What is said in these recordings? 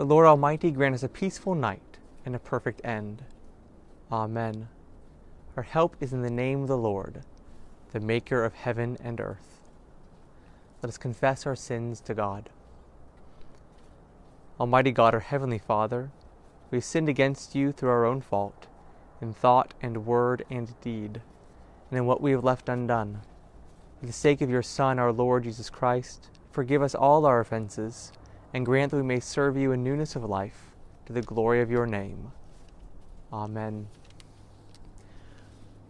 The Lord Almighty grant us a peaceful night and a perfect end. Amen. Our help is in the name of the Lord, the Maker of heaven and earth. Let us confess our sins to God. Almighty God, our Heavenly Father, we have sinned against you through our own fault, in thought and word and deed, and in what we have left undone. For the sake of your Son, our Lord Jesus Christ, forgive us all our offenses, and grant that we may serve you in newness of life, to the glory of your name. Amen.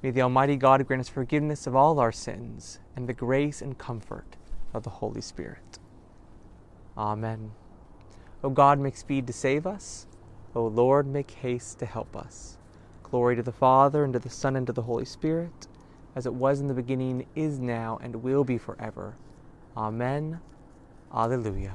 May the Almighty God grant us forgiveness of all our sins, and the grace and comfort of the Holy Spirit. Amen. O God, make speed to save us. O Lord, make haste to help us. Glory to the Father, and to the Son, and to the Holy Spirit, as it was in the beginning, is now, and will be forever. Amen. Alleluia.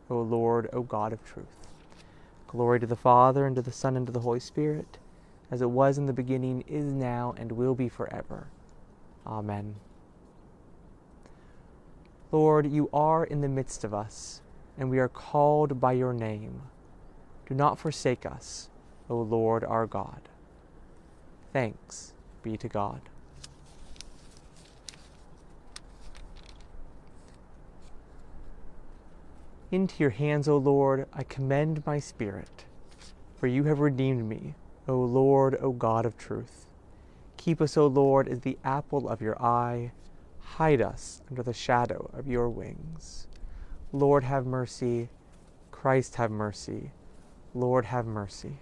O Lord, O God of truth. Glory to the Father, and to the Son, and to the Holy Spirit, as it was in the beginning, is now, and will be forever. Amen. Lord, you are in the midst of us, and we are called by your name. Do not forsake us, O Lord our God. Thanks be to God. Into your hands, O Lord, I commend my spirit, for you have redeemed me, O Lord, O God of truth. Keep us, O Lord, as the apple of your eye. Hide us under the shadow of your wings. Lord, have mercy. Christ, have mercy. Lord, have mercy.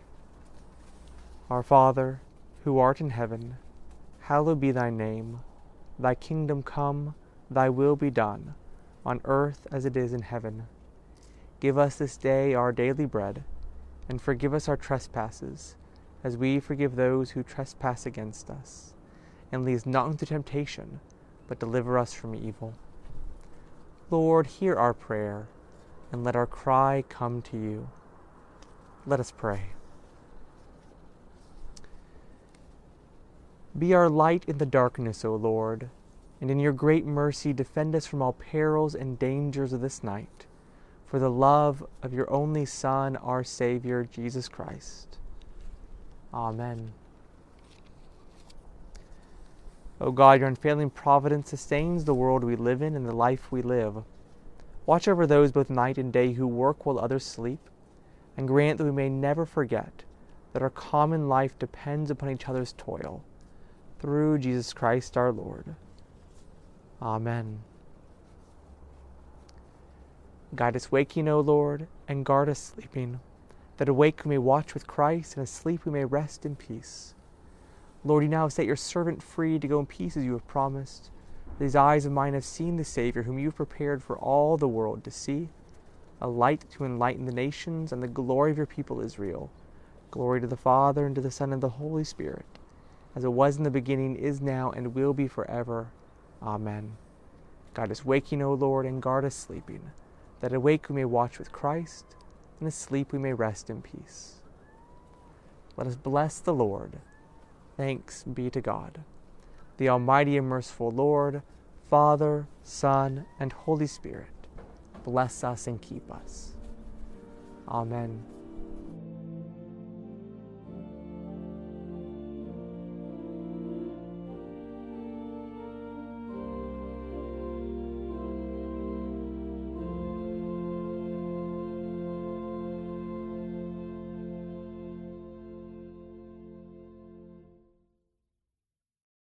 Our Father, who art in heaven, hallowed be thy name. Thy kingdom come, thy will be done, on earth as it is in heaven. Give us this day our daily bread, and forgive us our trespasses, as we forgive those who trespass against us. And lead us not into temptation, but deliver us from evil. Lord, hear our prayer, and let our cry come to you. Let us pray. Be our light in the darkness, O Lord, and in your great mercy defend us from all perils and dangers of this night for the love of your only Son, our Savior, Jesus Christ. Amen. O God, your unfailing providence sustains the world we live in and the life we live. Watch over those both night and day who work while others sleep, and grant that we may never forget that our common life depends upon each other's toil. Through Jesus Christ our Lord. Amen. Guide us waking, O Lord, and guard us sleeping, that awake we may watch with Christ, and asleep we may rest in peace. Lord, you now have set your servant free to go in peace as you have promised. These eyes of mine have seen the Savior, whom you have prepared for all the world to see, a light to enlighten the nations and the glory of your people Israel. Glory to the Father, and to the Son, and the Holy Spirit, as it was in the beginning, is now, and will be forever. Amen. Guide us waking, O Lord, and guard us sleeping that awake we may watch with Christ, and asleep we may rest in peace. Let us bless the Lord. Thanks be to God. The Almighty and merciful Lord, Father, Son, and Holy Spirit, bless us and keep us. Amen.